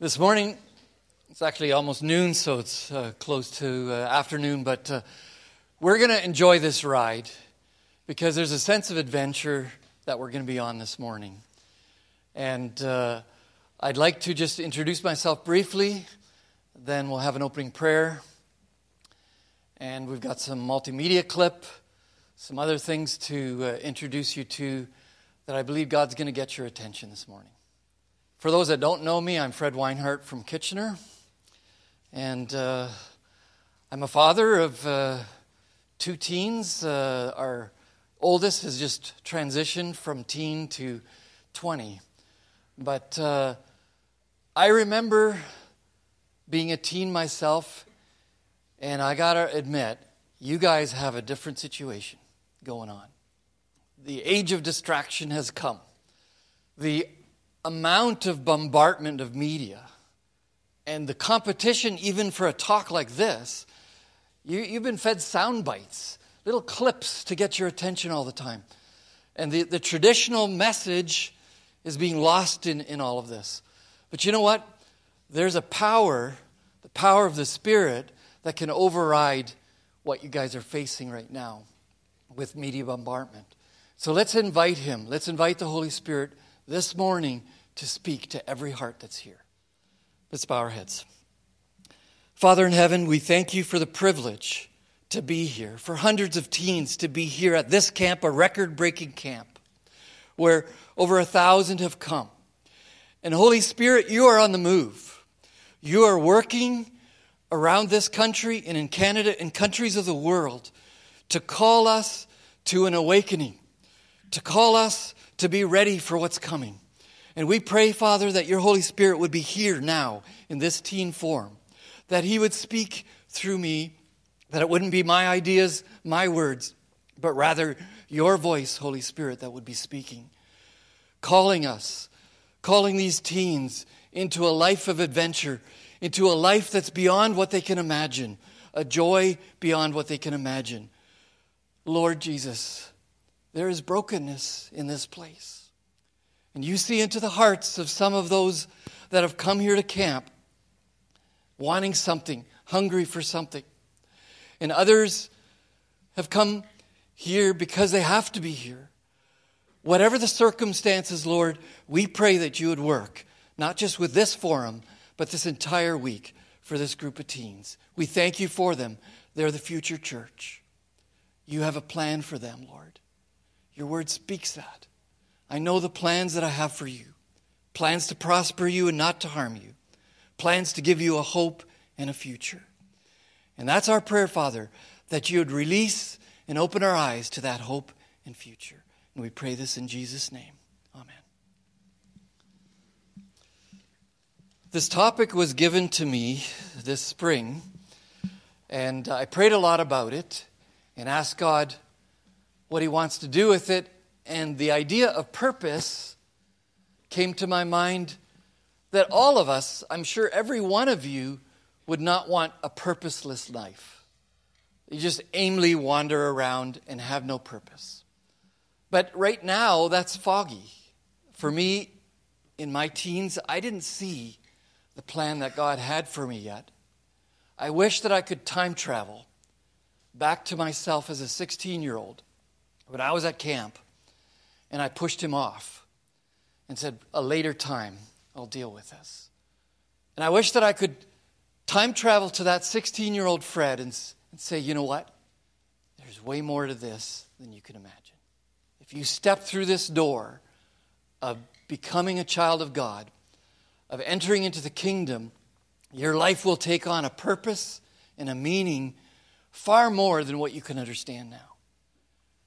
This morning, it's actually almost noon, so it's uh, close to uh, afternoon, but uh, we're going to enjoy this ride because there's a sense of adventure that we're going to be on this morning. And uh, I'd like to just introduce myself briefly, then we'll have an opening prayer. And we've got some multimedia clip, some other things to uh, introduce you to that I believe God's going to get your attention this morning. For those that don't know me, I'm Fred Weinhardt from Kitchener, and uh, I'm a father of uh, two teens. Uh, our oldest has just transitioned from teen to 20. But uh, I remember being a teen myself, and I got to admit, you guys have a different situation going on. The age of distraction has come. The amount of bombardment of media and the competition, even for a talk like this, you, you've been fed sound bites, little clips to get your attention all the time. And the, the traditional message is being lost in, in all of this. But you know what? There's a power, the power of the Spirit, that can override what you guys are facing right now with media bombardment. So let's invite Him. Let's invite the Holy Spirit this morning to speak to every heart that's here. Let's bow our heads. Father in heaven, we thank you for the privilege to be here, for hundreds of teens to be here at this camp, a record breaking camp, where over a thousand have come. And Holy Spirit, you are on the move. You are working around this country and in Canada and countries of the world to call us to an awakening, to call us to be ready for what's coming. And we pray, Father, that your Holy Spirit would be here now in this teen form, that he would speak through me, that it wouldn't be my ideas, my words, but rather your voice, Holy Spirit, that would be speaking, calling us, calling these teens into a life of adventure, into a life that's beyond what they can imagine, a joy beyond what they can imagine. Lord Jesus, there is brokenness in this place. And you see into the hearts of some of those that have come here to camp, wanting something, hungry for something. And others have come here because they have to be here. Whatever the circumstances, Lord, we pray that you would work, not just with this forum, but this entire week for this group of teens. We thank you for them. They're the future church. You have a plan for them, Lord. Your word speaks that. I know the plans that I have for you plans to prosper you and not to harm you, plans to give you a hope and a future. And that's our prayer, Father, that you would release and open our eyes to that hope and future. And we pray this in Jesus' name. Amen. This topic was given to me this spring, and I prayed a lot about it and asked God what He wants to do with it. And the idea of purpose came to my mind that all of us, I'm sure every one of you, would not want a purposeless life. You just aimlessly wander around and have no purpose. But right now, that's foggy. For me, in my teens, I didn't see the plan that God had for me yet. I wish that I could time travel back to myself as a 16 year old when I was at camp and I pushed him off and said, A later time, I'll deal with this. And I wish that I could time travel to that 16 year old Fred and, and say, You know what? There's way more to this than you can imagine. If you step through this door of becoming a child of God, of entering into the kingdom, your life will take on a purpose and a meaning far more than what you can understand now.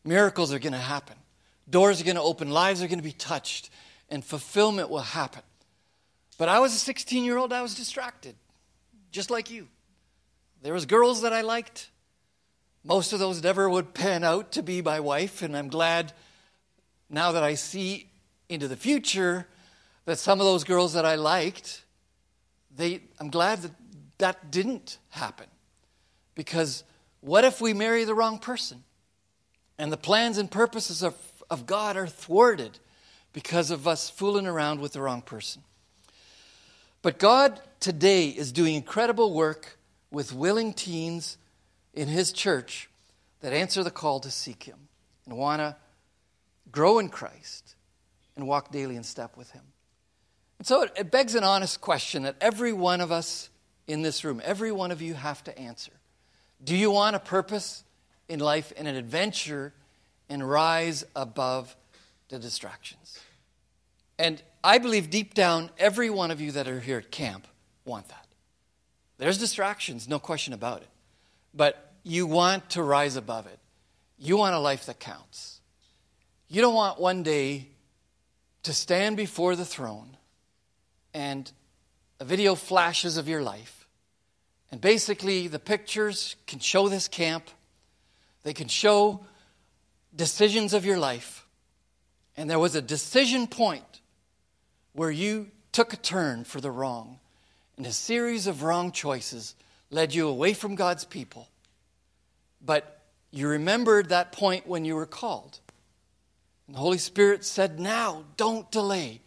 Miracles are going to happen. Doors are going to open, lives are going to be touched, and fulfillment will happen. But I was a 16 year old, I was distracted, just like you. There was girls that I liked. Most of those never would pan out to be my wife, and I'm glad now that I see into the future that some of those girls that I liked, they, I'm glad that that didn't happen. Because what if we marry the wrong person? And the plans and purposes of of God are thwarted because of us fooling around with the wrong person. But God today is doing incredible work with willing teens in His church that answer the call to seek Him and want to grow in Christ and walk daily in step with Him. And so it, it begs an honest question that every one of us in this room, every one of you have to answer. Do you want a purpose in life and an adventure and rise above the distractions? And I believe deep down, every one of you that are here at camp want that. There's distractions, no question about it. But you want to rise above it. You want a life that counts. You don't want one day to stand before the throne and a video flashes of your life. And basically, the pictures can show this camp, they can show decisions of your life. And there was a decision point where you took a turn for the wrong, and a series of wrong choices led you away from God's people. But you remembered that point when you were called. And the Holy Spirit said, Now, don't delay.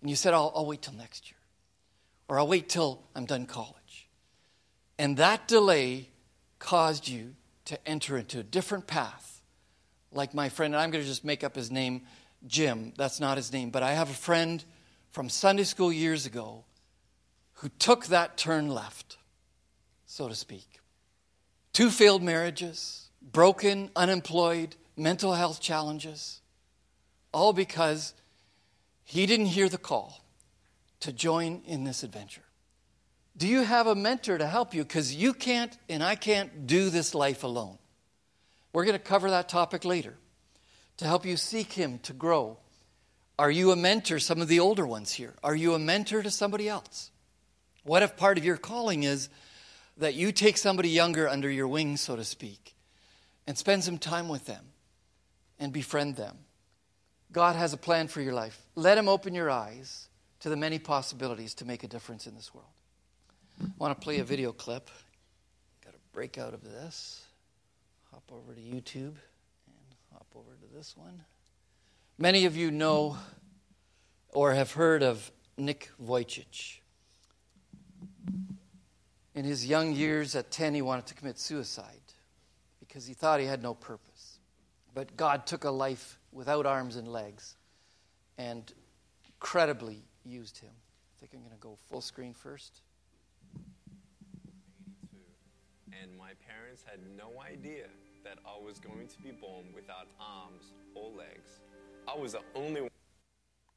And you said, I'll, I'll wait till next year, or I'll wait till I'm done college. And that delay caused you to enter into a different path. Like my friend, and I'm going to just make up his name, Jim. That's not his name, but I have a friend from Sunday school years ago who took that turn left, so to speak. Two failed marriages, broken, unemployed, mental health challenges, all because he didn't hear the call to join in this adventure. Do you have a mentor to help you? Because you can't and I can't do this life alone. We're going to cover that topic later to help you seek Him to grow are you a mentor, some of the older ones here? Are you a mentor to somebody else? What if part of your calling is that you take somebody younger under your wing, so to speak, and spend some time with them and befriend them? God has a plan for your life. Let Him open your eyes to the many possibilities to make a difference in this world. Want to play a video clip. Got to break out of this, hop over to YouTube, and hop over to this one. Many of you know or have heard of Nick Vujicic. In his young years at 10, he wanted to commit suicide because he thought he had no purpose. But God took a life without arms and legs and credibly used him. I think I'm going to go full screen first. And my parents had no idea that I was going to be born without arms or legs. I was the only one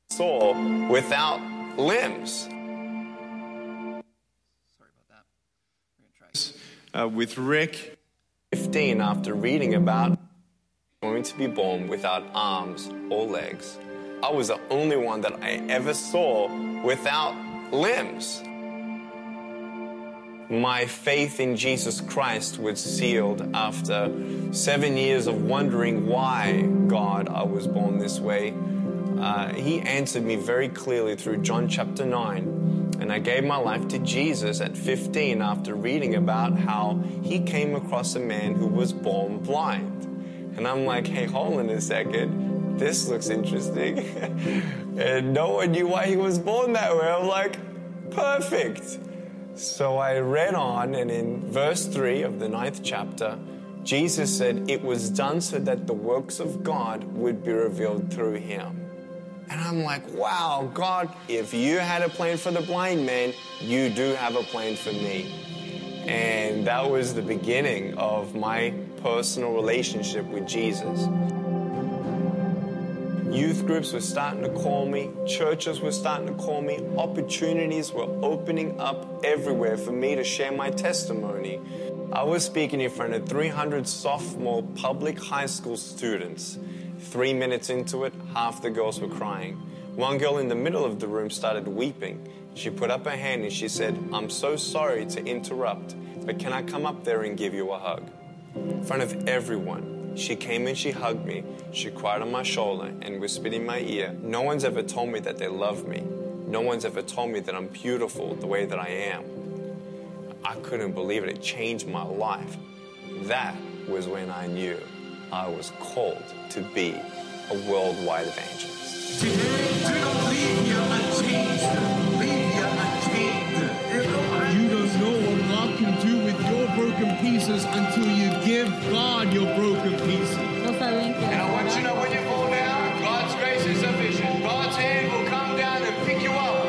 saw without limbs. Sorry about that. We're going to try. Uh, with Rick, 15 after reading about going to be born without arms or legs. I was the only one that I ever saw without limbs. My faith in Jesus Christ was sealed after seven years of wondering why, God, I was born this way. Uh, he answered me very clearly through John chapter 9. And I gave my life to Jesus at 15 after reading about how he came across a man who was born blind. And I'm like, hey, hold on a second. This looks interesting. and no one knew why he was born that way. I'm like, perfect. So I read on, and in verse 3 of the ninth chapter, Jesus said, It was done so that the works of God would be revealed through him. And I'm like, wow, God, if you had a plan for the blind man, you do have a plan for me. And that was the beginning of my personal relationship with Jesus. Youth groups were starting to call me, churches were starting to call me, opportunities were opening up everywhere for me to share my testimony. I was speaking in front of 300 sophomore public high school students. Three minutes into it, half the girls were crying. One girl in the middle of the room started weeping. She put up her hand and she said, I'm so sorry to interrupt, but can I come up there and give you a hug? In front of everyone, she came and she hugged me. She cried on my shoulder and whispered in my ear, No one's ever told me that they love me. No one's ever told me that I'm beautiful the way that I am. I couldn't believe it. It changed my life. That was when I knew I was called to be a worldwide evangelist. Today, do not leave. Leave. You don't know what God can do with your broken pieces until give God your broken pieces. And I want you to know when you fall down, God's grace is sufficient. God's hand will come down and pick you up.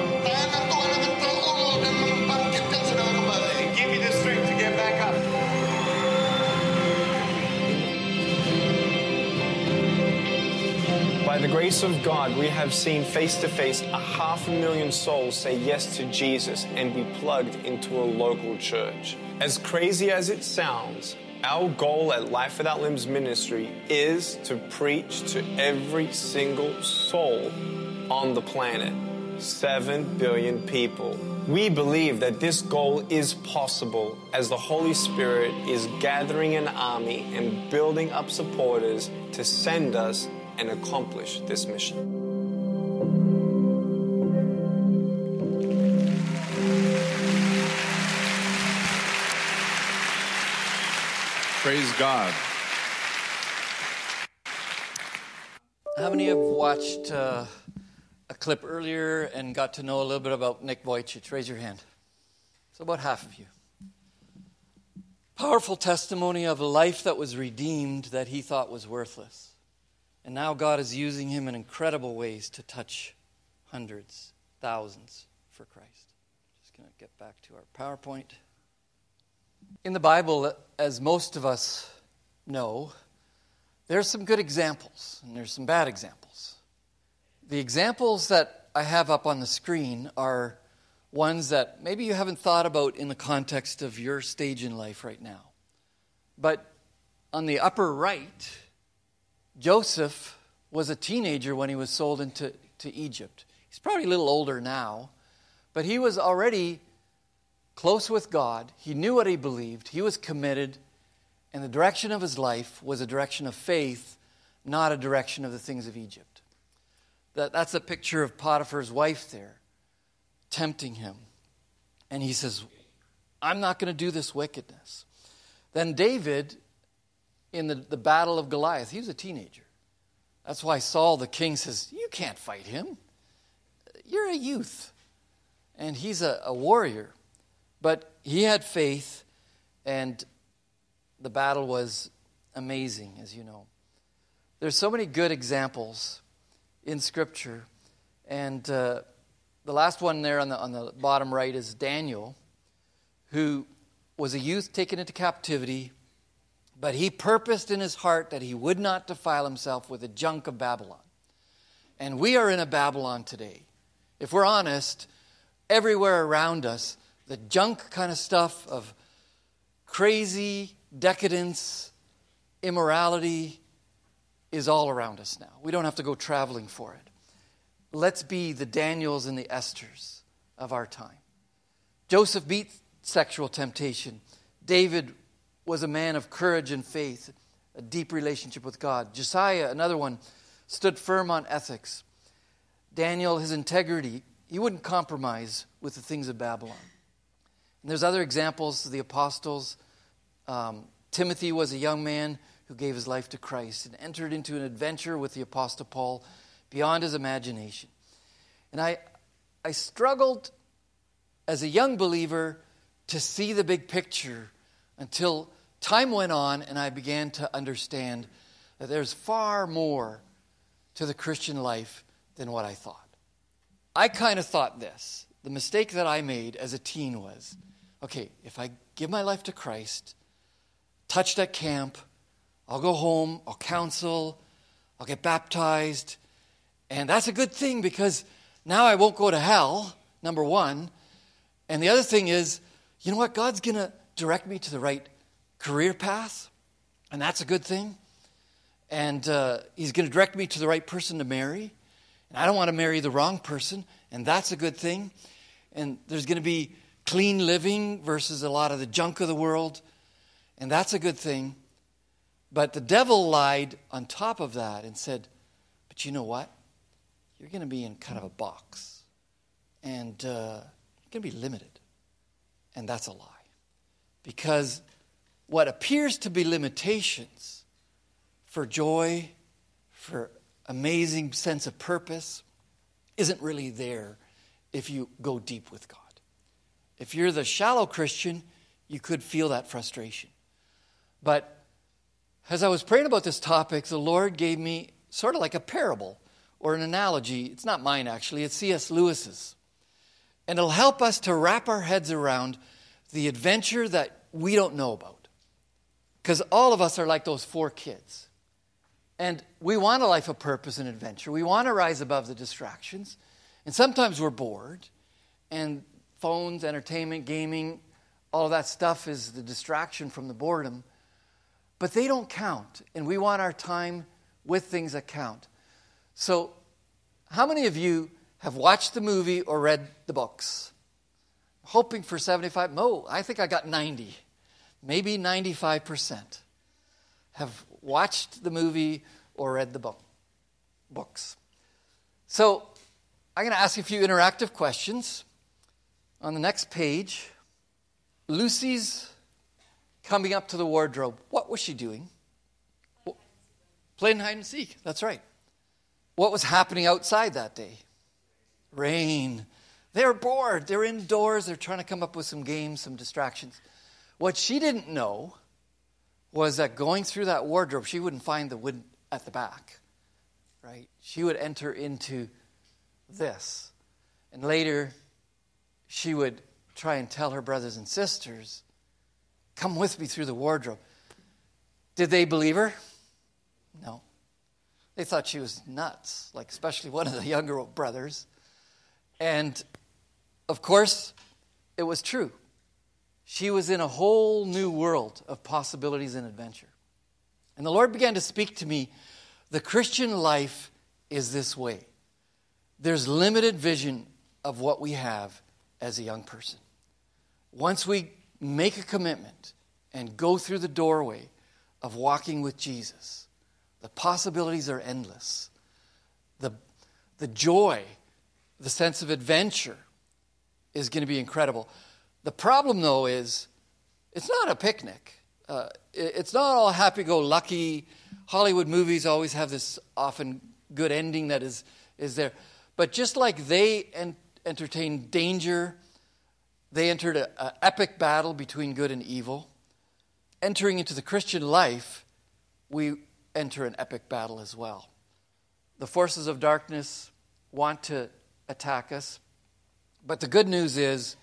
Give you the strength to get back up. By the grace of God, we have seen face to face a half a million souls say yes to Jesus and be plugged into a local church. As crazy as it sounds, our goal at Life Without Limbs Ministry is to preach to every single soul on the planet. Seven billion people. We believe that this goal is possible as the Holy Spirit is gathering an army and building up supporters to send us and accomplish this mission. Praise God. How many have watched uh, a clip earlier and got to know a little bit about Nick Vujicic? Raise your hand. So, about half of you. Powerful testimony of a life that was redeemed that he thought was worthless. And now God is using him in incredible ways to touch hundreds, thousands for Christ. Just going to get back to our PowerPoint. In the Bible, as most of us know, there's some good examples and there's some bad examples. The examples that I have up on the screen are ones that maybe you haven't thought about in the context of your stage in life right now. But on the upper right, Joseph was a teenager when he was sold into to Egypt. He's probably a little older now, but he was already close with God. He knew what he believed, he was committed, and the direction of his life was a direction of faith, not a direction of the things of Egypt. That, that's a picture of Potiphar's wife there, tempting him. And he says, I'm not going to do this wickedness. Then David, in the, the battle of Goliath, he was a teenager. That's why Saul, the king, says, You can't fight him. You're a youth. And he's a, a warrior. But he had faith, and the battle was amazing, as you know. There's so many good examples in Scripture. And uh, the last one there on the, on the bottom right is Daniel, who was a youth taken into captivity, but he purposed in his heart that he would not defile himself with the junk of Babylon. And we are in a Babylon today. If we're honest, everywhere around us, the junk kind of stuff of crazy decadence, immorality is all around us now. We don't have to go traveling for it. Let's be the Daniels and the Esthers of our time. Joseph beat sexual temptation. David was a man of courage and faith, a deep relationship with God. Josiah, another one, stood firm on ethics. Daniel, his integrity, he wouldn't compromise with the things of Babylon. And there's other examples of the apostles. Um, Timothy was a young man who gave his life to Christ and entered into an adventure with the apostle Paul beyond his imagination. And I, I struggled as a young believer to see the big picture until time went on and I began to understand that there's far more to the Christian life than what I thought. I kind of thought this. The mistake that I made as a teen was okay, if I give my life to Christ, touched at camp, I'll go home, I'll counsel, I'll get baptized, and that's a good thing because now I won't go to hell, number one. And the other thing is, you know what? God's going to direct me to the right career path, and that's a good thing. And uh, He's going to direct me to the right person to marry. And I don't want to marry the wrong person, and that's a good thing. And there's going to be clean living versus a lot of the junk of the world, and that's a good thing. But the devil lied on top of that and said, But you know what? You're going to be in kind of a box, and uh, you're going to be limited. And that's a lie. Because what appears to be limitations for joy, for amazing sense of purpose, isn't really there if you go deep with God. If you're the shallow Christian, you could feel that frustration. But as I was praying about this topic, the Lord gave me sort of like a parable or an analogy. It's not mine, actually, it's C.S. Lewis's. And it'll help us to wrap our heads around the adventure that we don't know about. Because all of us are like those four kids. And we want a life of purpose and adventure. We want to rise above the distractions. And sometimes we're bored, and phones, entertainment, gaming, all that stuff is the distraction from the boredom. But they don't count, and we want our time with things that count. So, how many of you have watched the movie or read the books? Hoping for 75. No, I think I got 90, maybe 95% have watched the movie or read the book, books. So, I'm going to ask a few interactive questions. On the next page, Lucy's coming up to the wardrobe. What was she doing? Playing hide and seek. That's right. What was happening outside that day? Rain. They're bored. They're indoors. They're trying to come up with some games, some distractions. What she didn't know was that going through that wardrobe, she wouldn't find the wood at the back, right? She would enter into this. And later, she would try and tell her brothers and sisters, Come with me through the wardrobe. Did they believe her? No. They thought she was nuts, like especially one of the younger brothers. And of course, it was true. She was in a whole new world of possibilities and adventure. And the Lord began to speak to me the Christian life is this way. There's limited vision of what we have as a young person. Once we make a commitment and go through the doorway of walking with Jesus, the possibilities are endless. The, the joy, the sense of adventure is going to be incredible. The problem, though, is it's not a picnic. Uh, it's not all happy go lucky. Hollywood movies always have this often good ending that is, is there. But just like they en- entertained danger, they entered an epic battle between good and evil. Entering into the Christian life, we enter an epic battle as well. The forces of darkness want to attack us, but the good news is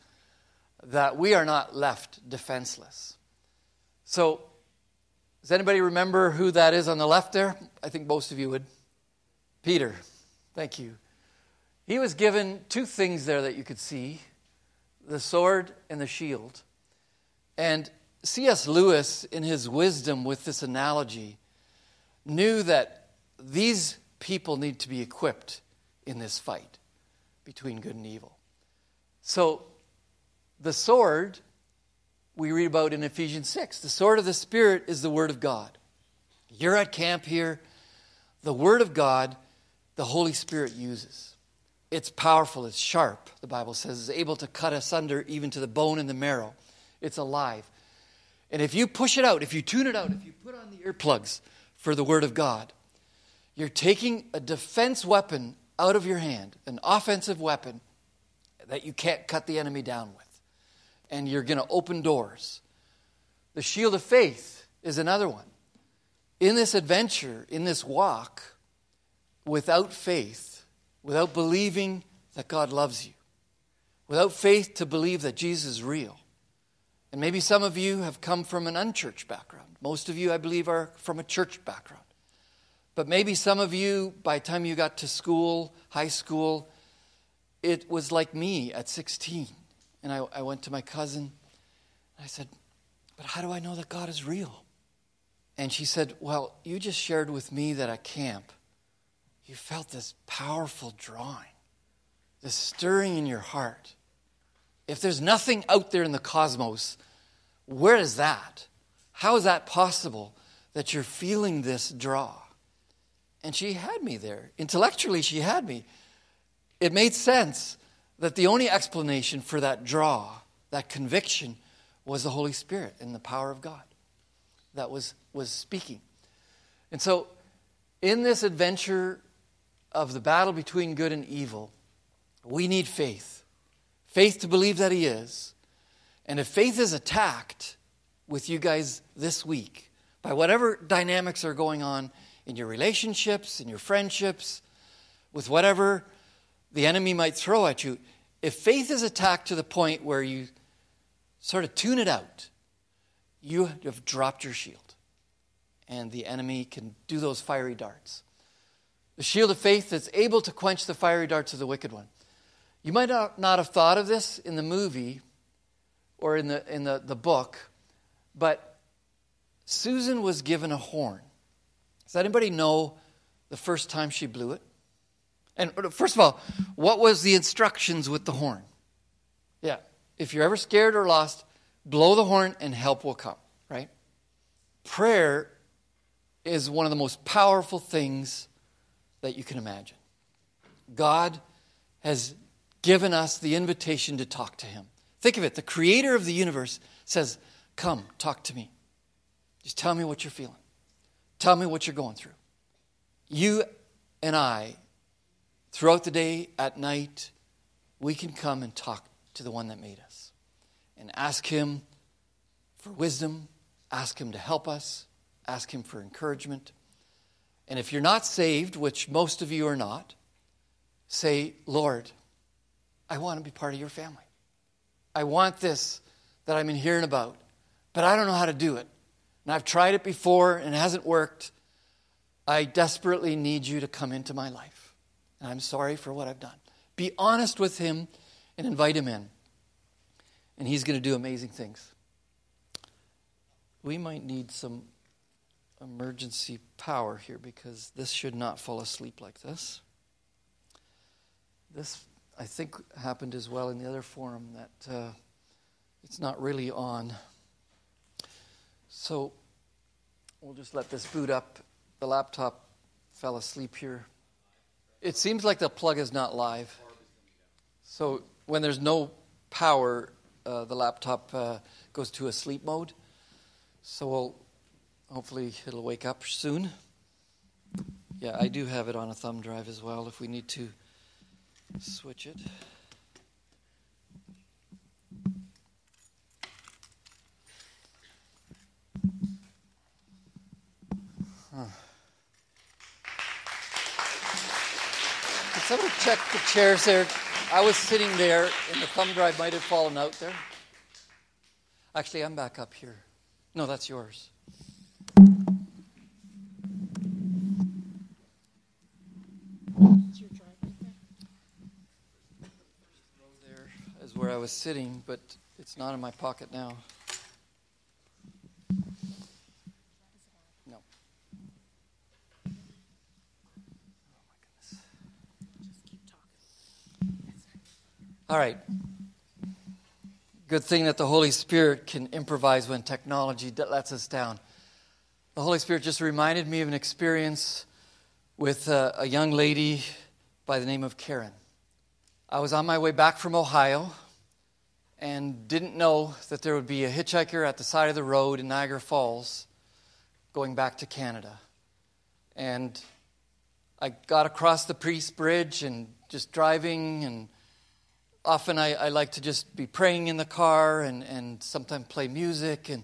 that we are not left defenseless. So, does anybody remember who that is on the left there? I think most of you would. Peter. Thank you. He was given two things there that you could see the sword and the shield. And C.S. Lewis, in his wisdom with this analogy, knew that these people need to be equipped in this fight between good and evil. So the sword we read about in Ephesians 6. The sword of the Spirit is the Word of God. You're at camp here. The Word of God, the Holy Spirit uses. It's powerful, it's sharp, the Bible says, it's able to cut asunder even to the bone and the marrow. It's alive. And if you push it out, if you tune it out, if you put on the earplugs for the Word of God, you're taking a defense weapon out of your hand, an offensive weapon that you can't cut the enemy down with and you're going to open doors. The shield of faith is another one. In this adventure, in this walk, without faith, without believing that God loves you, without faith to believe that Jesus is real. And maybe some of you have come from an unchurched background. Most of you, I believe, are from a church background. But maybe some of you, by the time you got to school, high school, it was like me at 16. And I, I went to my cousin. And I said, But how do I know that God is real? And she said, Well, you just shared with me that at camp, you felt this powerful drawing, this stirring in your heart. If there's nothing out there in the cosmos, where is that? How is that possible that you're feeling this draw? And she had me there. Intellectually, she had me. It made sense that the only explanation for that draw, that conviction, was the Holy Spirit and the power of God that was, was speaking. And so, in this adventure of the battle between good and evil, we need faith. Faith to believe that He is. And if faith is attacked with you guys this week, by whatever dynamics are going on in your relationships, in your friendships, with whatever the enemy might throw at you, if faith is attacked to the point where you sort of tune it out, you have dropped your shield. and the enemy can do those fiery darts. The shield of faith that's able to quench the fiery darts of the wicked one. You might not have thought of this in the movie or in the, in the, the book, but Susan was given a horn. Does anybody know the first time she blew it? And uh, first of all, what was the instructions with the horn? Yeah, if you're ever scared or lost, blow the horn and help will come, right? Prayer is one of the most powerful things that you can imagine. God has given us the invitation to talk to Him. Think of it the creator of the universe says, Come, talk to me. Just tell me what you're feeling. Tell me what you're going through. You and I, throughout the day, at night, we can come and talk to the one that made us and ask Him for wisdom, ask Him to help us, ask Him for encouragement. And if you're not saved, which most of you are not, say, Lord, I want to be part of your family. I want this that I've been hearing about, but I don't know how to do it. And I've tried it before and it hasn't worked. I desperately need you to come into my life. And I'm sorry for what I've done. Be honest with him and invite him in. And he's going to do amazing things. We might need some emergency power here because this should not fall asleep like this. This I think happened as well in the other forum that uh, it's not really on. So we'll just let this boot up. The laptop fell asleep here. It seems like the plug is not live. So when there's no power, uh, the laptop uh, goes to a sleep mode. So we'll, hopefully it'll wake up soon. Yeah, I do have it on a thumb drive as well if we need to switch it. Huh. Did somebody check the chairs there? I was sitting there, and the thumb drive might have fallen out there. Actually, I'm back up here. No, that's yours. Where I was sitting, but it's not in my pocket now. No. Oh All right. Good thing that the Holy Spirit can improvise when technology lets us down. The Holy Spirit just reminded me of an experience with a, a young lady by the name of Karen. I was on my way back from Ohio and didn't know that there would be a hitchhiker at the side of the road in Niagara Falls going back to Canada. And I got across the Peace Bridge and just driving, and often I, I like to just be praying in the car and, and sometimes play music. And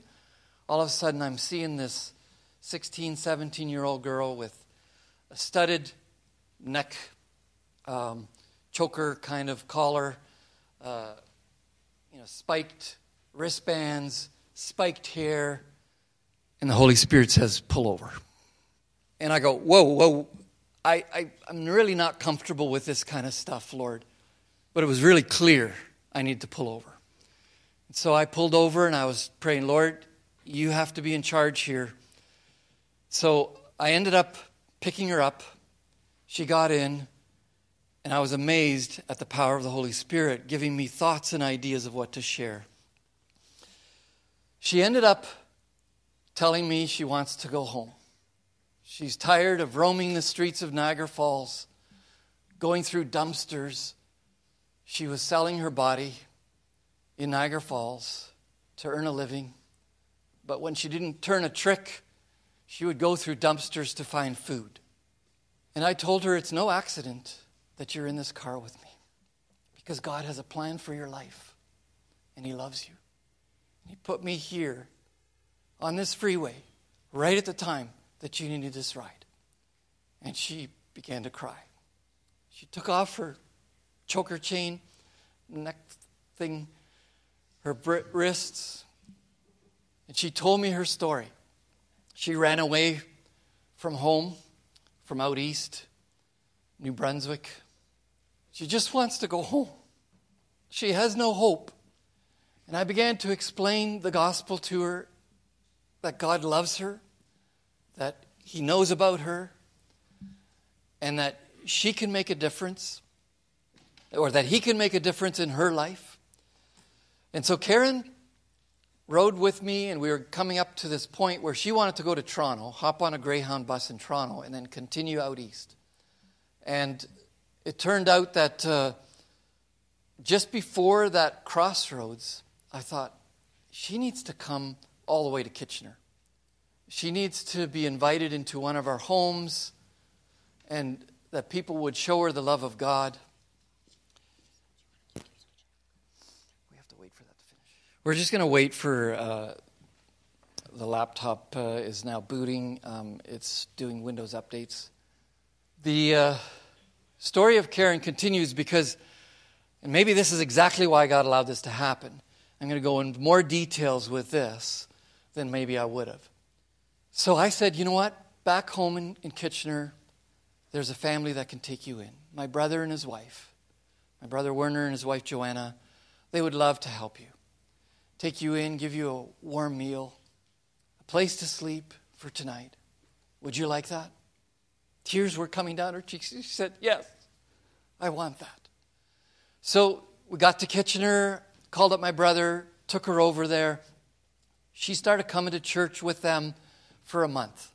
all of a sudden, I'm seeing this 16, 17 year old girl with a studded neck um, choker kind of collar. Uh, you know, spiked wristbands, spiked hair, and the Holy Spirit says, pull over. And I go, whoa, whoa, I, I, I'm really not comfortable with this kind of stuff, Lord. But it was really clear I need to pull over. And so I pulled over and I was praying, Lord, you have to be in charge here. So I ended up picking her up. She got in. And I was amazed at the power of the Holy Spirit giving me thoughts and ideas of what to share. She ended up telling me she wants to go home. She's tired of roaming the streets of Niagara Falls, going through dumpsters. She was selling her body in Niagara Falls to earn a living. But when she didn't turn a trick, she would go through dumpsters to find food. And I told her it's no accident that you're in this car with me because God has a plan for your life and He loves you. He put me here on this freeway right at the time that you needed this ride. And she began to cry. She took off her choker chain, neck thing, her wrists, and she told me her story. She ran away from home, from out east, New Brunswick. She just wants to go home. She has no hope. And I began to explain the gospel to her that God loves her, that He knows about her, and that she can make a difference, or that He can make a difference in her life. And so Karen rode with me, and we were coming up to this point where she wanted to go to Toronto, hop on a Greyhound bus in Toronto, and then continue out east. And it turned out that uh, just before that crossroads, I thought, she needs to come all the way to Kitchener. She needs to be invited into one of our homes and that people would show her the love of God. We have to wait for that to finish. We're just going to wait for uh, the laptop uh, is now booting. Um, it's doing Windows updates. The uh, story of Karen continues because, and maybe this is exactly why God allowed this to happen. I'm going to go into more details with this than maybe I would have. So I said, you know what? Back home in, in Kitchener, there's a family that can take you in. My brother and his wife, my brother Werner and his wife Joanna, they would love to help you. Take you in, give you a warm meal, a place to sleep for tonight. Would you like that? Tears were coming down her cheeks. She said, Yes, I want that. So we got to Kitchener, called up my brother, took her over there. She started coming to church with them for a month.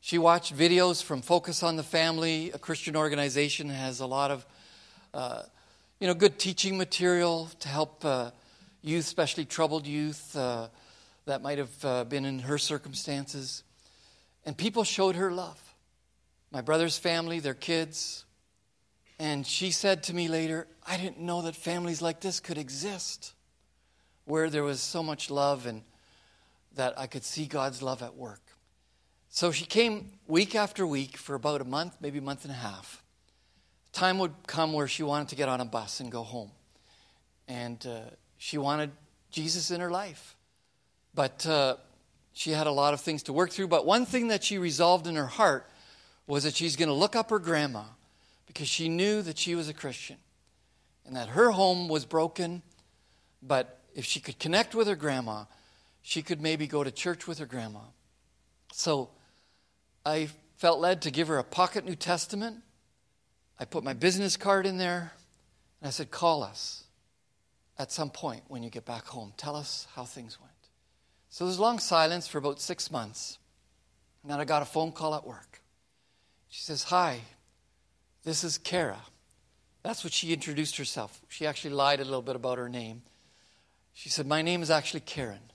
She watched videos from Focus on the Family, a Christian organization has a lot of, uh, you know, good teaching material to help uh, youth, especially troubled youth uh, that might have uh, been in her circumstances. And people showed her love. My brother's family, their kids. And she said to me later, I didn't know that families like this could exist, where there was so much love and that I could see God's love at work. So she came week after week for about a month, maybe a month and a half. Time would come where she wanted to get on a bus and go home. And uh, she wanted Jesus in her life. But uh, she had a lot of things to work through. But one thing that she resolved in her heart was that she's going to look up her grandma because she knew that she was a Christian and that her home was broken. But if she could connect with her grandma, she could maybe go to church with her grandma. So I felt led to give her a pocket New Testament. I put my business card in there, and I said, Call us at some point when you get back home. Tell us how things went. So there was long silence for about six months. And then I got a phone call at work. She says, Hi, this is Kara. That's what she introduced herself. She actually lied a little bit about her name. She said, My name is actually Karen.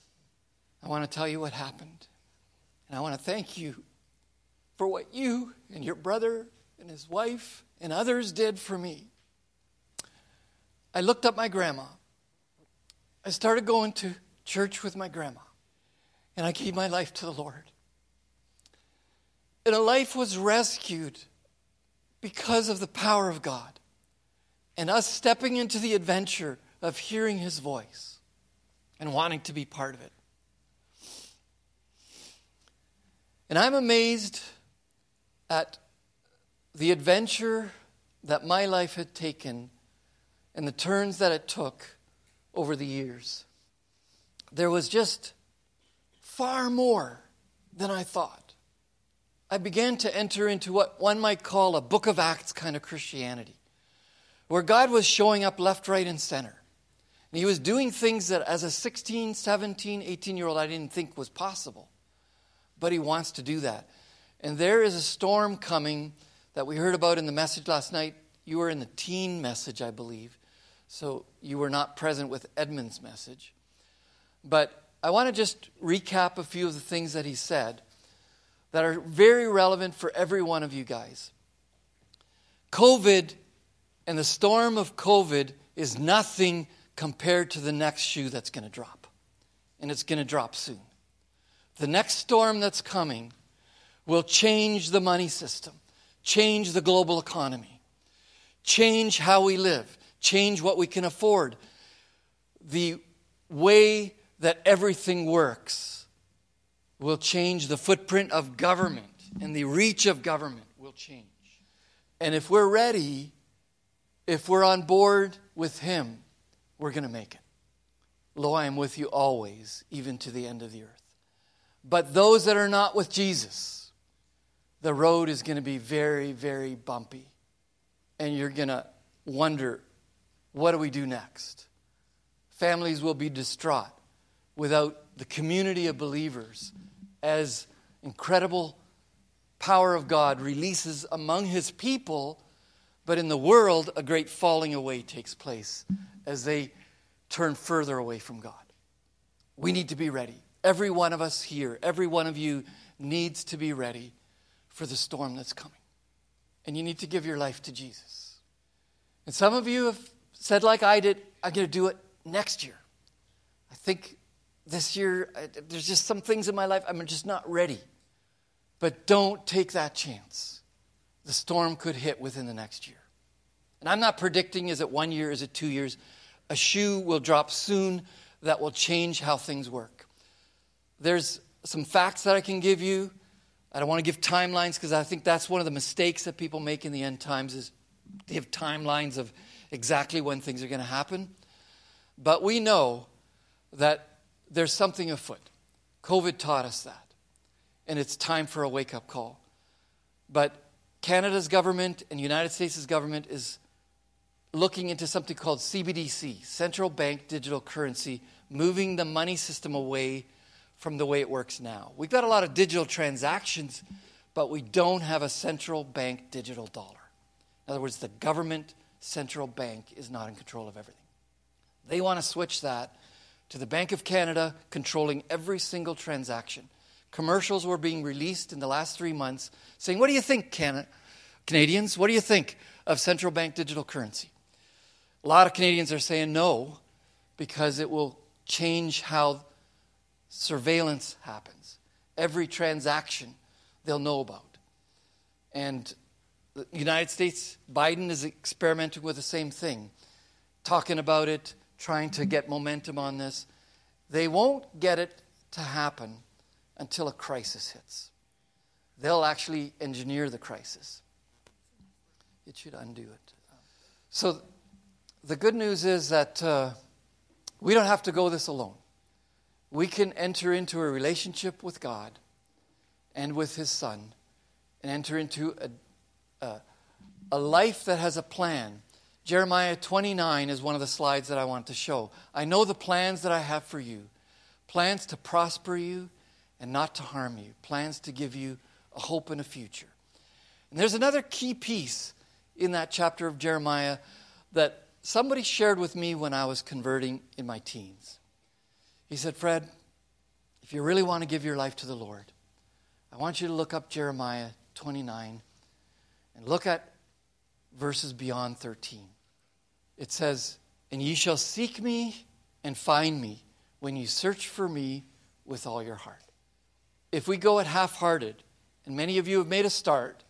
I want to tell you what happened. And I want to thank you for what you and your brother and his wife and others did for me. I looked up my grandma. I started going to church with my grandma. And I gave my life to the Lord. And a life was rescued because of the power of God and us stepping into the adventure of hearing his voice and wanting to be part of it. And I'm amazed at the adventure that my life had taken and the turns that it took over the years. There was just far more than I thought. I began to enter into what one might call a book of Acts kind of Christianity, where God was showing up left, right, and center. And He was doing things that as a 16, 17, 18 year old I didn't think was possible but He wants to do that. And there is a storm coming that we heard about in the message last night. You were in the teen message, I believe. So you were not present with Edmund's message. But I want to just recap a few of the things that he said that are very relevant for every one of you guys. COVID and the storm of COVID is nothing compared to the next shoe that's going to drop. And it's going to drop soon. The next storm that's coming will change the money system, change the global economy, change how we live, change what we can afford, the way that everything works will change the footprint of government, and the reach of government will change. And if we're ready, if we're on board with Him, we're going to make it. Lo, I am with you always, even to the end of the earth. But those that are not with Jesus, the road is going to be very, very bumpy. And you're going to wonder, what do we do next? Families will be distraught without the community of believers as incredible power of God releases among his people, but in the world, a great falling away takes place as they turn further away from God. We need to be ready. Every one of us here, every one of you needs to be ready for the storm that's coming. And you need to give your life to Jesus. And some of you have said, like I did, I'm going to do it next year. I think this year, uh, there's just some things in my life I'm just not ready. But don't take that chance. The storm could hit within the next year. And I'm not predicting is it one year, is it two years? A shoe will drop soon that will change how things work. There's some facts that I can give you. I don't want to give timelines because I think that's one of the mistakes that people make in the end times is they have timelines of exactly when things are going to happen. But we know that there's something afoot. COVID taught us that. And it's time for a wake up call. But Canada's government and United States' government is looking into something called CBDC, central bank digital currency, moving the money system away from the way it works now. We've got a lot of digital transactions, but we don't have a central bank digital dollar. In other words, the government central bank is not in control of everything. They want to switch that to the Bank of Canada controlling every single transaction. Commercials were being released in the last three months saying, What do you think, Can- Canadians? What do you think of central bank digital currency? A lot of Canadians are saying no because it will change how surveillance happens. Every transaction they'll know about. And the United States, Biden is experimenting with the same thing, talking about it, trying to get momentum on this. They won't get it to happen until a crisis hits. They'll actually engineer the crisis. It should undo it. So the good news is that uh, we don't have to go this alone. We can enter into a relationship with God and with His Son and enter into a, a, a life that has a plan. Jeremiah 29 is one of the slides that I want to show. I know the plans that I have for you plans to prosper you and not to harm you, plans to give you a hope and a future. And there's another key piece in that chapter of Jeremiah that somebody shared with me when I was converting in my teens. He said, Fred, if you really want to give your life to the Lord, I want you to look up Jeremiah 29 and look at verses beyond 13. It says, And ye shall seek me and find me when you search for me with all your heart. If we go at half hearted, and many of you have made a start,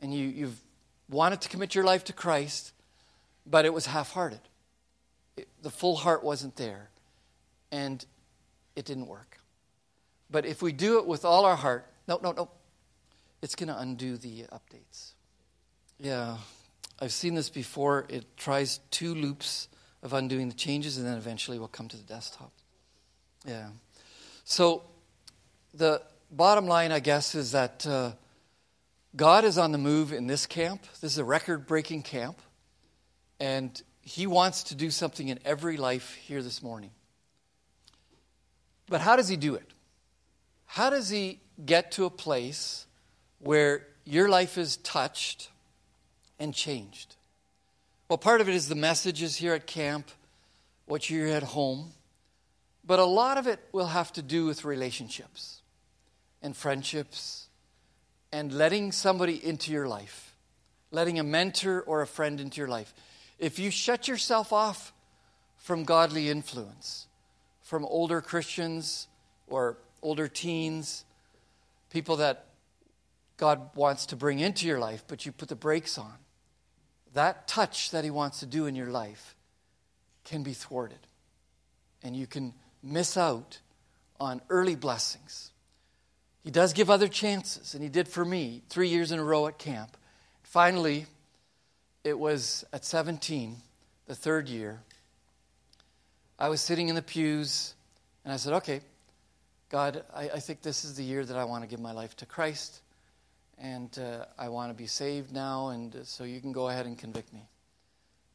and you, you've wanted to commit your life to Christ, but it was half hearted. The full heart wasn't there, and it didn't work. But if we do it with all our heart, no, no, no, it's going to undo the updates. Yeah, I've seen this before. It tries two loops of undoing the changes, and then eventually we'll come to the desktop. Yeah. So the bottom line, I guess, is that uh, God is on the move in this camp. This is a record breaking camp. And He wants to do something in every life here this morning. But how does He do it? How does He get to a place where your life is touched and changed? Well, part of it is the messages here at camp, what you hear at home. But a lot of it will have to do with relationships and friendships and letting somebody into your life, letting a mentor or a friend into your life. If you shut yourself off from godly influence, from older Christians or older teens, people that God wants to bring into your life, but you put the brakes on, that touch that He wants to do in your life can be thwarted. And you can miss out on early blessings. He does give other chances, and He did for me three years in a row at camp. Finally, it was at 17, the third year, I was sitting in the pews, and I said, Okay, God, I, I think this is the year that I want to give my life to Christ, and uh, I want to be saved now, and uh, so you can go ahead and convict me.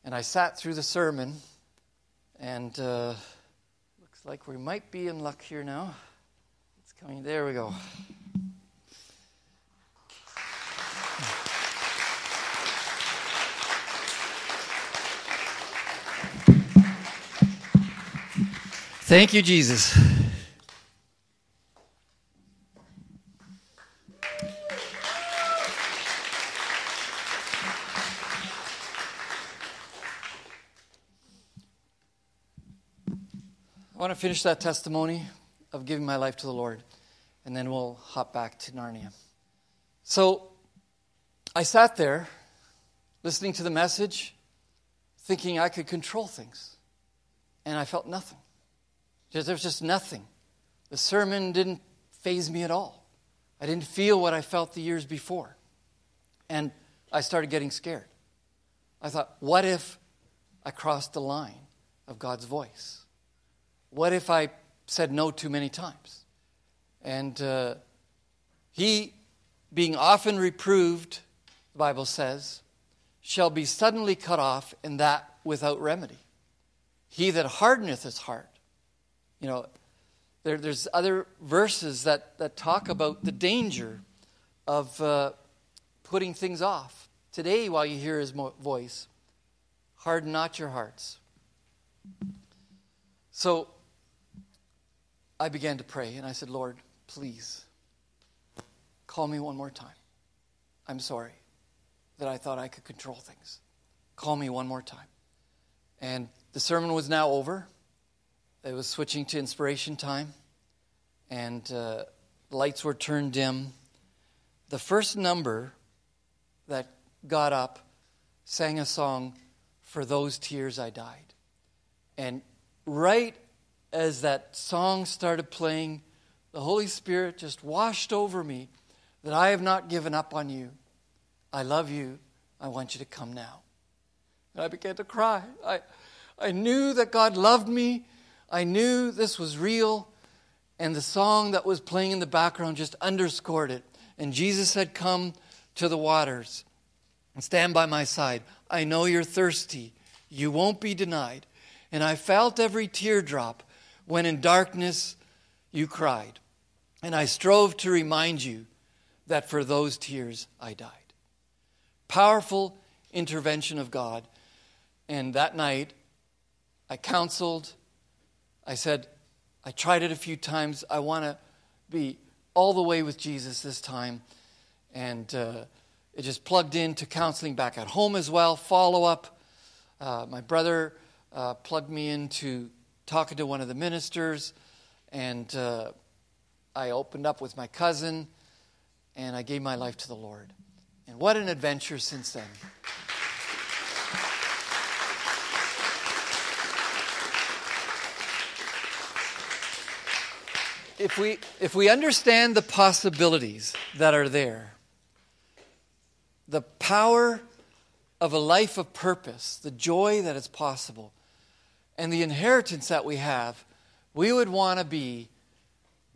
And I sat through the sermon, and uh, looks like we might be in luck here now. It's coming. There we go. Thank you, Jesus. Finish that testimony of giving my life to the Lord, and then we'll hop back to Narnia. So I sat there listening to the message, thinking I could control things, and I felt nothing. There was just nothing. The sermon didn't faze me at all. I didn't feel what I felt the years before. And I started getting scared. I thought, what if I crossed the line of God's voice? What if I said no too many times? And uh, he, being often reproved, the Bible says, shall be suddenly cut off, and that without remedy. He that hardeneth his heart. You know, there, there's other verses that, that talk about the danger of uh, putting things off. Today, while you hear his mo- voice, harden not your hearts. So, I began to pray and I said, Lord, please call me one more time. I'm sorry that I thought I could control things. Call me one more time. And the sermon was now over. It was switching to inspiration time, and uh, lights were turned dim. The first number that got up sang a song, For Those Tears I Died. And right as that song started playing, the Holy Spirit just washed over me that I have not given up on you. I love you. I want you to come now. And I began to cry. I, I knew that God loved me. I knew this was real. And the song that was playing in the background just underscored it. And Jesus had come to the waters and stand by my side. I know you're thirsty. You won't be denied. And I felt every teardrop when in darkness you cried. And I strove to remind you that for those tears I died. Powerful intervention of God. And that night, I counseled. I said, I tried it a few times. I want to be all the way with Jesus this time. And uh, it just plugged into counseling back at home as well, follow up. Uh, my brother uh, plugged me into talking to one of the ministers, and uh, I opened up with my cousin, and I gave my life to the Lord. And what an adventure since then. If we, if we understand the possibilities that are there, the power of a life of purpose, the joy that is possible, and the inheritance that we have, we would want to be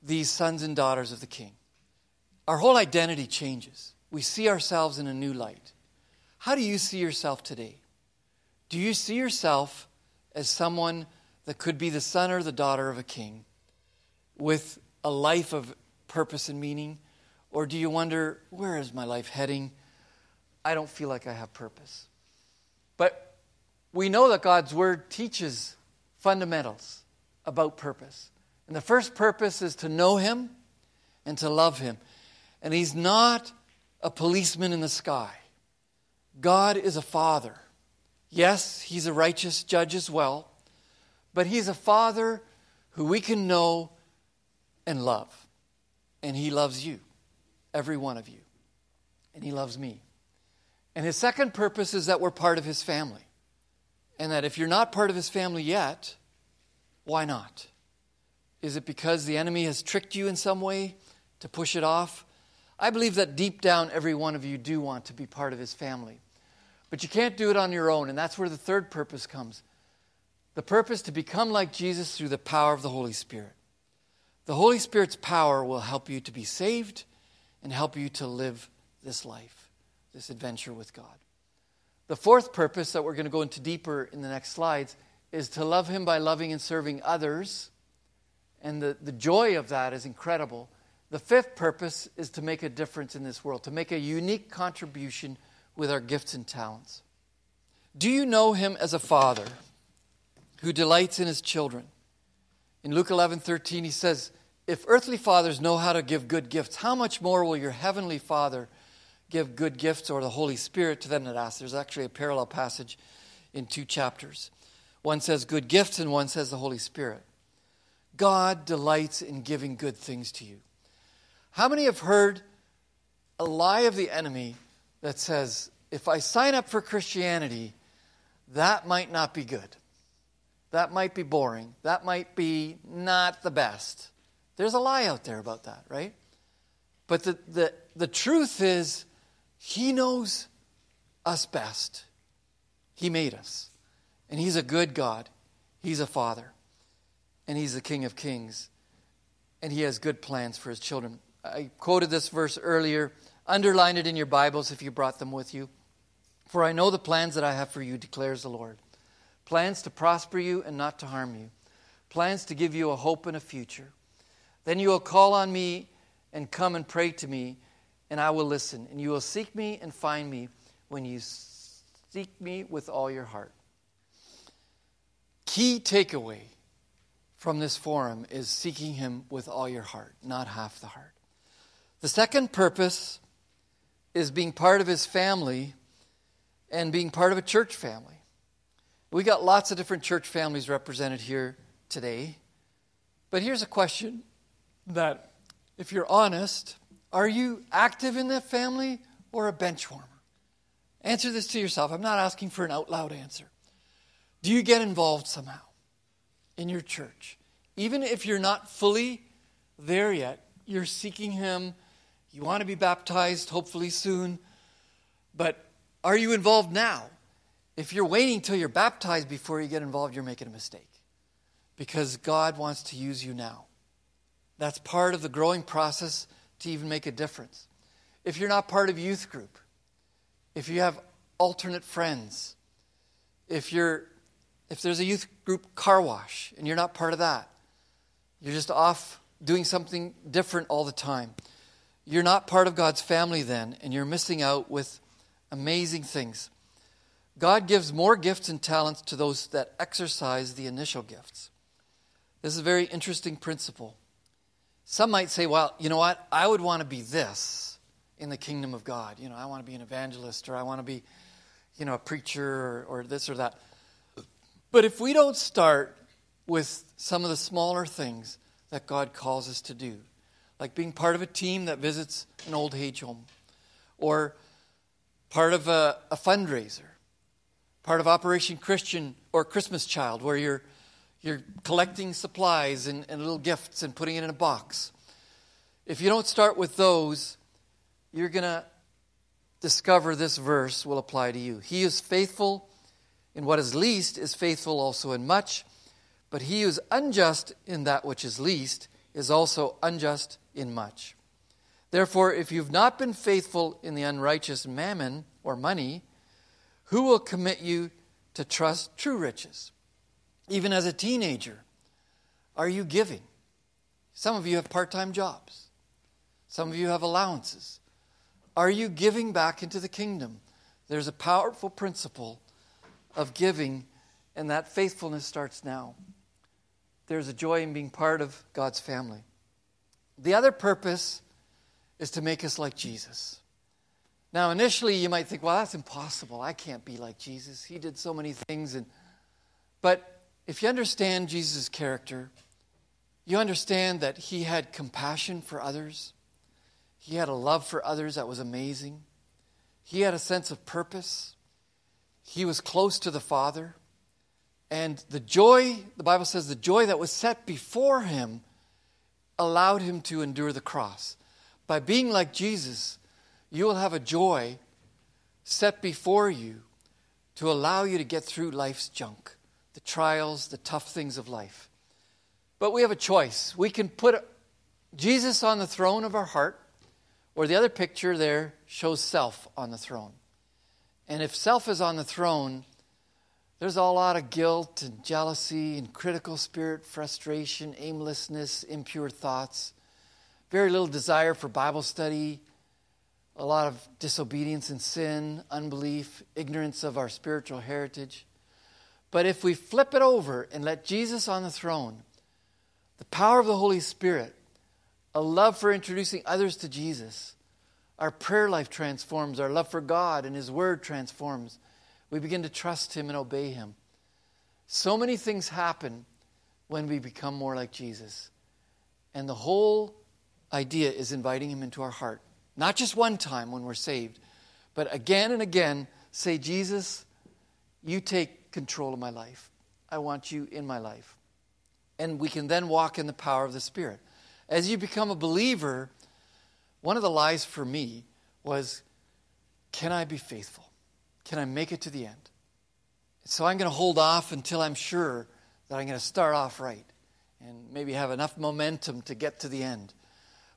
these sons and daughters of the King. Our whole identity changes. We see ourselves in a new light. How do you see yourself today? Do you see yourself as someone that could be the son or the daughter of a king with a life of purpose and meaning? Or do you wonder, where is my life heading? I don't feel like I have purpose. But we know that God's Word teaches fundamentals about purpose. And the first purpose is to know Him and to love Him. And He's not a policeman in the sky, God is a Father. Yes, He's a righteous judge as well, but He's a Father who we can know and love. And He loves you, every one of you. And He loves me. And His second purpose is that we're part of His family. And that if you're not part of his family yet, why not? Is it because the enemy has tricked you in some way to push it off. I believe that deep down, every one of you do want to be part of his family. But you can't do it on your own, and that's where the third purpose comes the purpose to become like Jesus through the power of the Holy Spirit. The Holy Spirit's power will help you to be saved and help you to live this life, this adventure with God. The fourth purpose that we're going to go into deeper in the next slides is to love Him by loving and serving others. And the, the joy of that is incredible. The fifth purpose is to make a difference in this world, to make a unique contribution with our gifts and talents. Do you know Him as a Father who delights in His children? In Luke 11 13, He says, If earthly fathers know how to give good gifts, how much more will your heavenly Father give good gifts or the Holy Spirit to them that ask? There's actually a parallel passage in two chapters. One says good gifts, and one says the Holy Spirit. God delights in giving good things to you. How many have heard a lie of the enemy that says, if I sign up for Christianity, that might not be good? That might be boring. That might be not the best. There's a lie out there about that, right? But the, the, the truth is, He knows us best. He made us. And He's a good God. He's a Father. And He's the King of Kings. And He has good plans for His children. I quoted this verse earlier. Underline it in your Bibles if you brought them with you. For I know the plans that I have for you, declares the Lord plans to prosper you and not to harm you, plans to give you a hope and a future. Then you will call on me and come and pray to me, and I will listen. And you will seek me and find me when you seek me with all your heart key takeaway from this forum is seeking Him with all your heart, not half the heart. The second purpose is being part of His family and being part of a church family. We got lots of different church families represented here today. But here's a question that, if you're honest, are you active in that family or a bench warmer? Answer this to yourself. I'm not asking for an out loud answer. Do you get involved somehow in your church? Even if you're not fully there yet, you're seeking Him. You want to be baptized, hopefully soon. But are you involved now? If you're waiting till you're baptized before you get involved, you're making a mistake. Because God wants to use you now. That's part of the growing process to even make a difference. If you're not part of youth group, if you have alternate friends, if you're if there's a youth group car wash and you're not part of that, you're just off doing something different all the time. You're not part of God's family then, and you're missing out with amazing things. God gives more gifts and talents to those that exercise the initial gifts. This is a very interesting principle. Some might say, well, you know what? I would want to be this in the kingdom of God. You know, I want to be an evangelist or I want to be, you know, a preacher or, or this or that. But if we don't start with some of the smaller things that God calls us to do, like being part of a team that visits an old age home, or part of a, a fundraiser, part of Operation Christian or Christmas Child, where you're, you're collecting supplies and, and little gifts and putting it in a box. If you don't start with those, you're going to discover this verse will apply to you. He is faithful in what is least is faithful also in much, but he who is unjust in that which is least is also unjust in much. Therefore, if you've not been faithful in the unrighteous mammon or money, who will commit you to trust true riches? Even as a teenager, are you giving? Some of you have part time jobs, some of you have allowances. Are you giving back into the kingdom? There's a powerful principle of giving, and that faithfulness starts now. There's a joy in being part of God's family. The other purpose is to make us like Jesus. Now, initially, you might think, well, that's impossible. I can't be like Jesus. He did so many things. And, but if you understand Jesus' character, you understand that he had compassion for others, he had a love for others that was amazing, he had a sense of purpose. He was close to the Father. And the joy, the Bible says, the joy that was set before him allowed him to endure the cross. By being like Jesus, you will have a joy set before you to allow you to get through life's junk, the trials, the tough things of life. But we have a choice. We can put Jesus on the throne of our heart, or the other picture there shows self on the throne. And if self is on the throne, there's a lot of guilt and jealousy and critical spirit, frustration, aimlessness, impure thoughts, very little desire for Bible study, a lot of disobedience and sin, unbelief, ignorance of our spiritual heritage. But if we flip it over and let Jesus on the throne, the power of the Holy Spirit, a love for introducing others to Jesus, our prayer life transforms, our love for God and His Word transforms. We begin to trust Him and obey Him. So many things happen when we become more like Jesus. And the whole idea is inviting Him into our heart. Not just one time when we're saved, but again and again say, Jesus, you take control of my life. I want you in my life. And we can then walk in the power of the Spirit. As you become a believer, one of the lies for me was, can I be faithful? Can I make it to the end? So I'm going to hold off until I'm sure that I'm going to start off right and maybe have enough momentum to get to the end.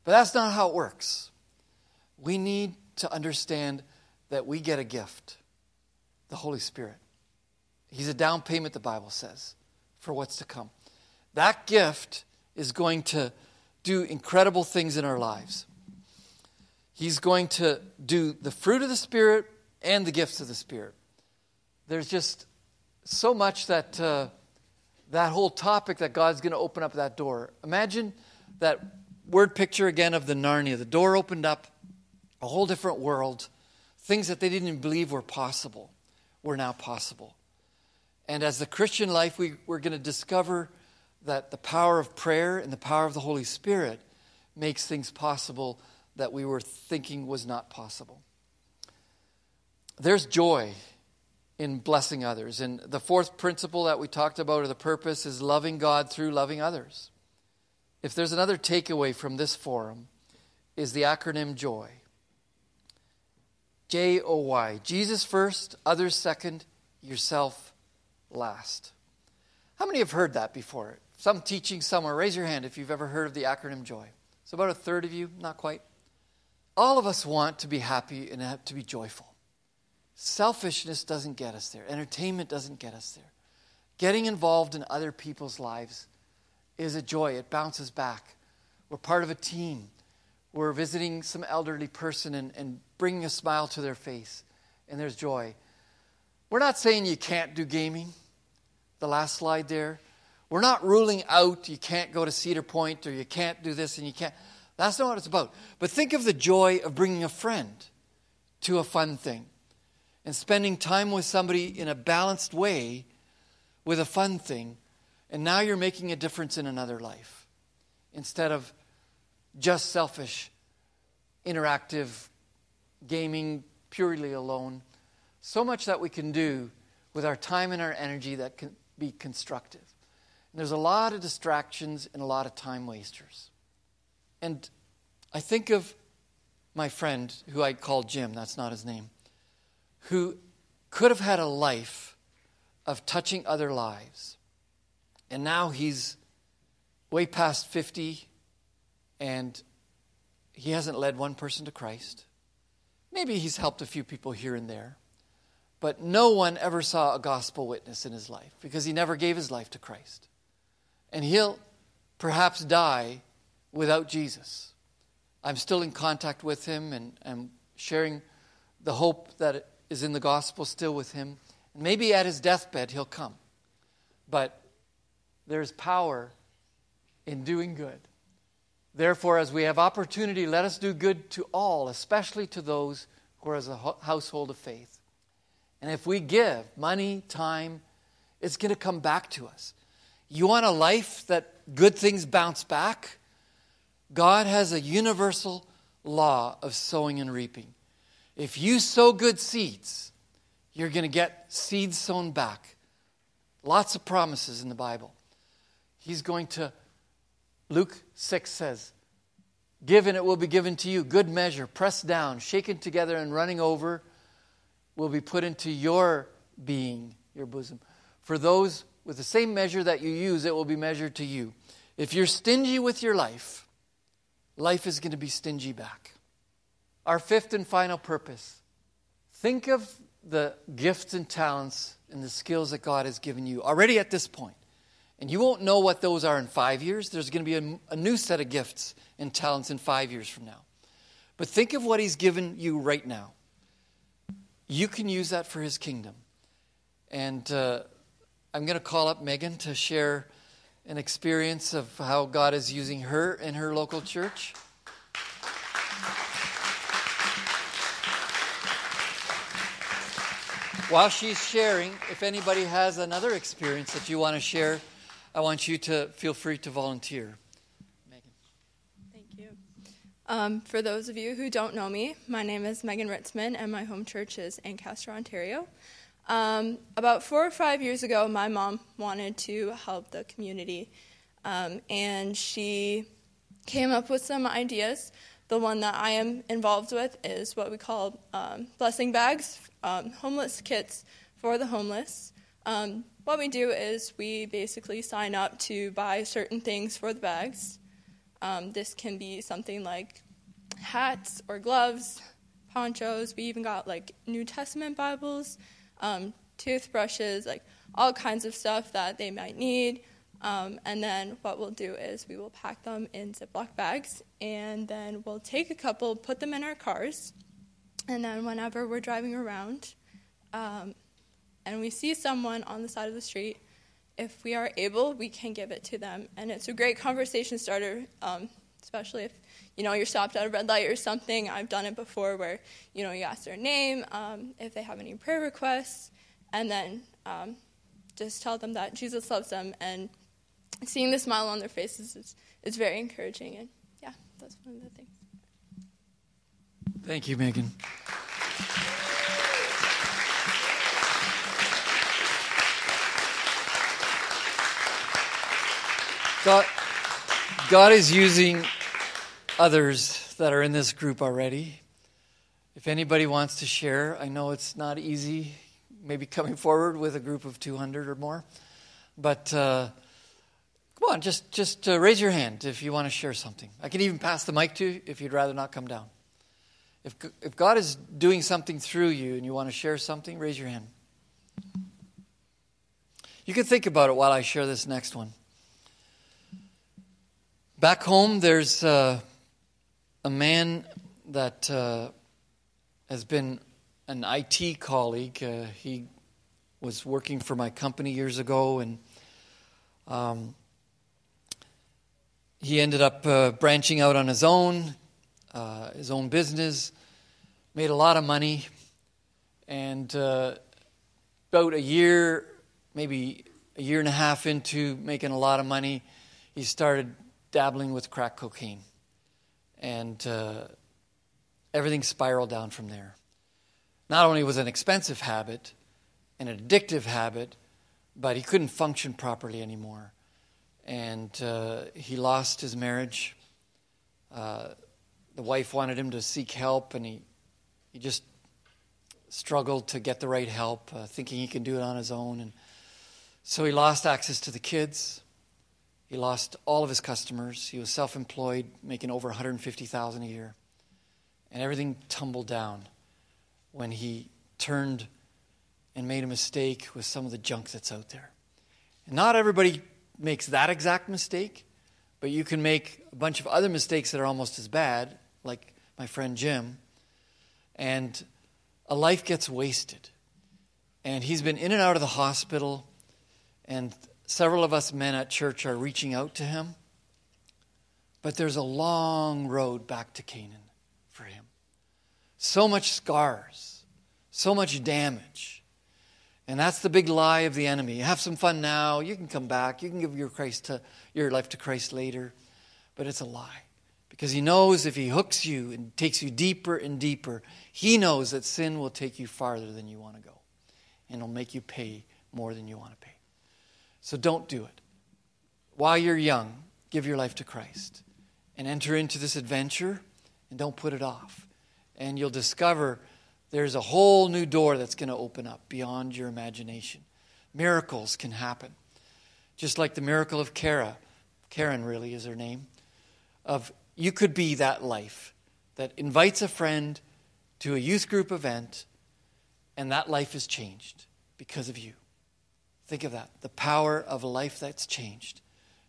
But that's not how it works. We need to understand that we get a gift the Holy Spirit. He's a down payment, the Bible says, for what's to come. That gift is going to do incredible things in our lives. He's going to do the fruit of the Spirit and the gifts of the Spirit. There's just so much that uh, that whole topic that God's going to open up that door. Imagine that word picture again of the Narnia. The door opened up, a whole different world. Things that they didn't believe were possible were now possible. And as the Christian life, we, we're going to discover that the power of prayer and the power of the Holy Spirit makes things possible that we were thinking was not possible. There's joy in blessing others. And the fourth principle that we talked about, or the purpose, is loving God through loving others. If there's another takeaway from this forum, is the acronym JOY. J O Y. Jesus first, others second, yourself last. How many have heard that before? Some teaching somewhere. Raise your hand if you've ever heard of the acronym JOY. So, about a third of you, not quite. All of us want to be happy and to be joyful. Selfishness doesn't get us there, entertainment doesn't get us there. Getting involved in other people's lives is a joy, it bounces back. We're part of a team. We're visiting some elderly person and, and bringing a smile to their face, and there's joy. We're not saying you can't do gaming, the last slide there. We're not ruling out you can't go to Cedar Point or you can't do this and you can't. That's not what it's about. But think of the joy of bringing a friend to a fun thing and spending time with somebody in a balanced way with a fun thing. And now you're making a difference in another life instead of just selfish, interactive gaming purely alone. So much that we can do with our time and our energy that can be constructive. And there's a lot of distractions and a lot of time wasters. And I think of my friend who I call Jim, that's not his name, who could have had a life of touching other lives. And now he's way past 50 and he hasn't led one person to Christ. Maybe he's helped a few people here and there. But no one ever saw a gospel witness in his life because he never gave his life to Christ. And he'll perhaps die without Jesus. I'm still in contact with him and, and sharing the hope that is in the gospel still with him. And maybe at his deathbed he'll come. But there's power in doing good. Therefore, as we have opportunity, let us do good to all, especially to those who are as a household of faith. And if we give money, time, it's going to come back to us. You want a life that good things bounce back? God has a universal law of sowing and reaping. If you sow good seeds, you're going to get seeds sown back. Lots of promises in the Bible. He's going to, Luke 6 says, Given, it will be given to you. Good measure, pressed down, shaken together, and running over, will be put into your being, your bosom. For those with the same measure that you use, it will be measured to you. If you're stingy with your life, life is going to be stingy back. Our fifth and final purpose think of the gifts and talents and the skills that God has given you already at this point. And you won't know what those are in five years. There's going to be a, a, new set of gifts and talents in five years from now. But think of what He's given you right now. You can use that for His kingdom. And uh, I'm going to call up Megan to share an experience of how God is using her in her local church. While she's sharing, if anybody has another experience that you want to share, I want you to feel free to volunteer. Um, for those of you who don't know me, my name is Megan Ritzman, and my home church is Ancaster, Ontario. Um, about four or five years ago, my mom wanted to help the community, um, and she came up with some ideas. The one that I am involved with is what we call um, blessing bags um, homeless kits for the homeless. Um, what we do is we basically sign up to buy certain things for the bags. Um, this can be something like hats or gloves, ponchos. We even got like New Testament Bibles, um, toothbrushes, like all kinds of stuff that they might need. Um, and then what we'll do is we will pack them in Ziploc bags, and then we'll take a couple, put them in our cars, and then whenever we're driving around um, and we see someone on the side of the street, if we are able, we can give it to them. And it's a great conversation starter, um, especially if you know you're stopped at a red light or something. I've done it before where you know you ask their name, um, if they have any prayer requests, and then um, just tell them that Jesus loves them. And seeing the smile on their faces is, is very encouraging. And yeah, that's one of the things. Thank you, Megan. God, God is using others that are in this group already. If anybody wants to share, I know it's not easy, maybe coming forward with a group of 200 or more, but uh, come on, just just uh, raise your hand if you want to share something. I can even pass the mic to you if you'd rather not come down. If, if God is doing something through you and you want to share something, raise your hand. You can think about it while I share this next one. Back home, there's uh, a man that uh, has been an IT colleague. Uh, he was working for my company years ago, and um, he ended up uh, branching out on his own, uh, his own business, made a lot of money, and uh, about a year, maybe a year and a half into making a lot of money, he started dabbling with crack cocaine. And uh, everything spiraled down from there. Not only was it an expensive habit, an addictive habit, but he couldn't function properly anymore. And uh, he lost his marriage. Uh, the wife wanted him to seek help, and he, he just struggled to get the right help, uh, thinking he can do it on his own. And so he lost access to the kids. He lost all of his customers. He was self-employed, making over 150,000 a year. And everything tumbled down when he turned and made a mistake with some of the junk that's out there. And not everybody makes that exact mistake, but you can make a bunch of other mistakes that are almost as bad, like my friend Jim, and a life gets wasted. And he's been in and out of the hospital, and several of us men at church are reaching out to him. But there's a long road back to Canaan for him. So much scars, so much damage. And that's the big lie of the enemy. Have some fun now. You can come back. You can give your Christ to, your life to Christ later. But it's a lie. Because he knows if he hooks you and takes you deeper and deeper, he knows that sin will take you farther than you want to go. And it'll make you pay more than you want to pay. So don't do it. While you're young, give your life to Christ. and enter into this adventure and don't put it off. And you'll discover there's a whole new door that's going to open up beyond your imagination. Miracles can happen. Just like the miracle of Kara, Karen really is her name, of you could be that life that invites a friend to a youth group event and that life is changed because of you. Think of that the power of a life that's changed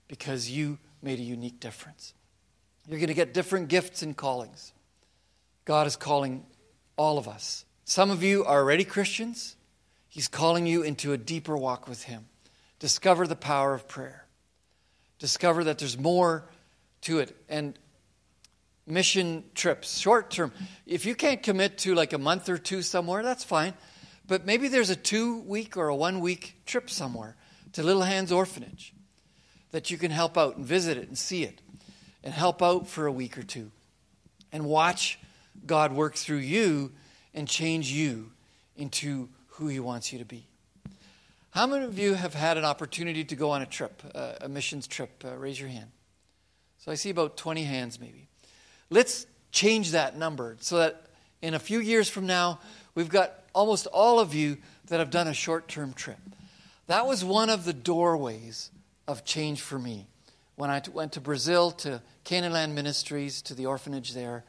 because you made a unique difference. You're going to get different gifts and callings. God is calling all of us. Some of you are already Christians. He's calling you into a deeper walk with Him. Discover the power of prayer. Discover that there's more to it. And mission trips, short term. If you can't commit to like a month or two somewhere, that's fine. But maybe there's a two week or a one week trip somewhere to Little Hands Orphanage that you can help out and visit it and see it and help out for a week or two and watch God work through you and change you into who He wants you to be. How many of you have had an opportunity to go on a trip, uh, a missions trip? Uh, raise your hand. So I see about 20 hands maybe. Let's change that number so that in a few years from now, we've got almost all of you that have done a short term trip. That was one of the doorways of change for me. When I went to Brazil to Canaan Land Ministries, to the orphanage there,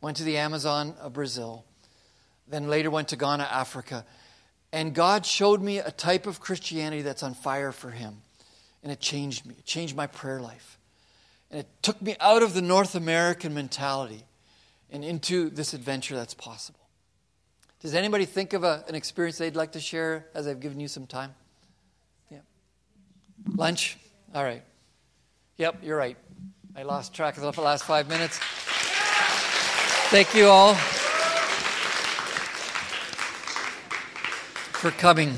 went to the Amazon of Brazil, then later went to Ghana, Africa. And God showed me a type of Christianity that's on fire for Him. And it changed me, it changed my prayer life. And it took me out of the North American mentality and into this adventure that's possible. Does anybody think of a, an experience they'd like to share as I've given you some time? Yeah. Lunch? All right. Yep, you're right. I lost track of the last five minutes. Thank you all for coming.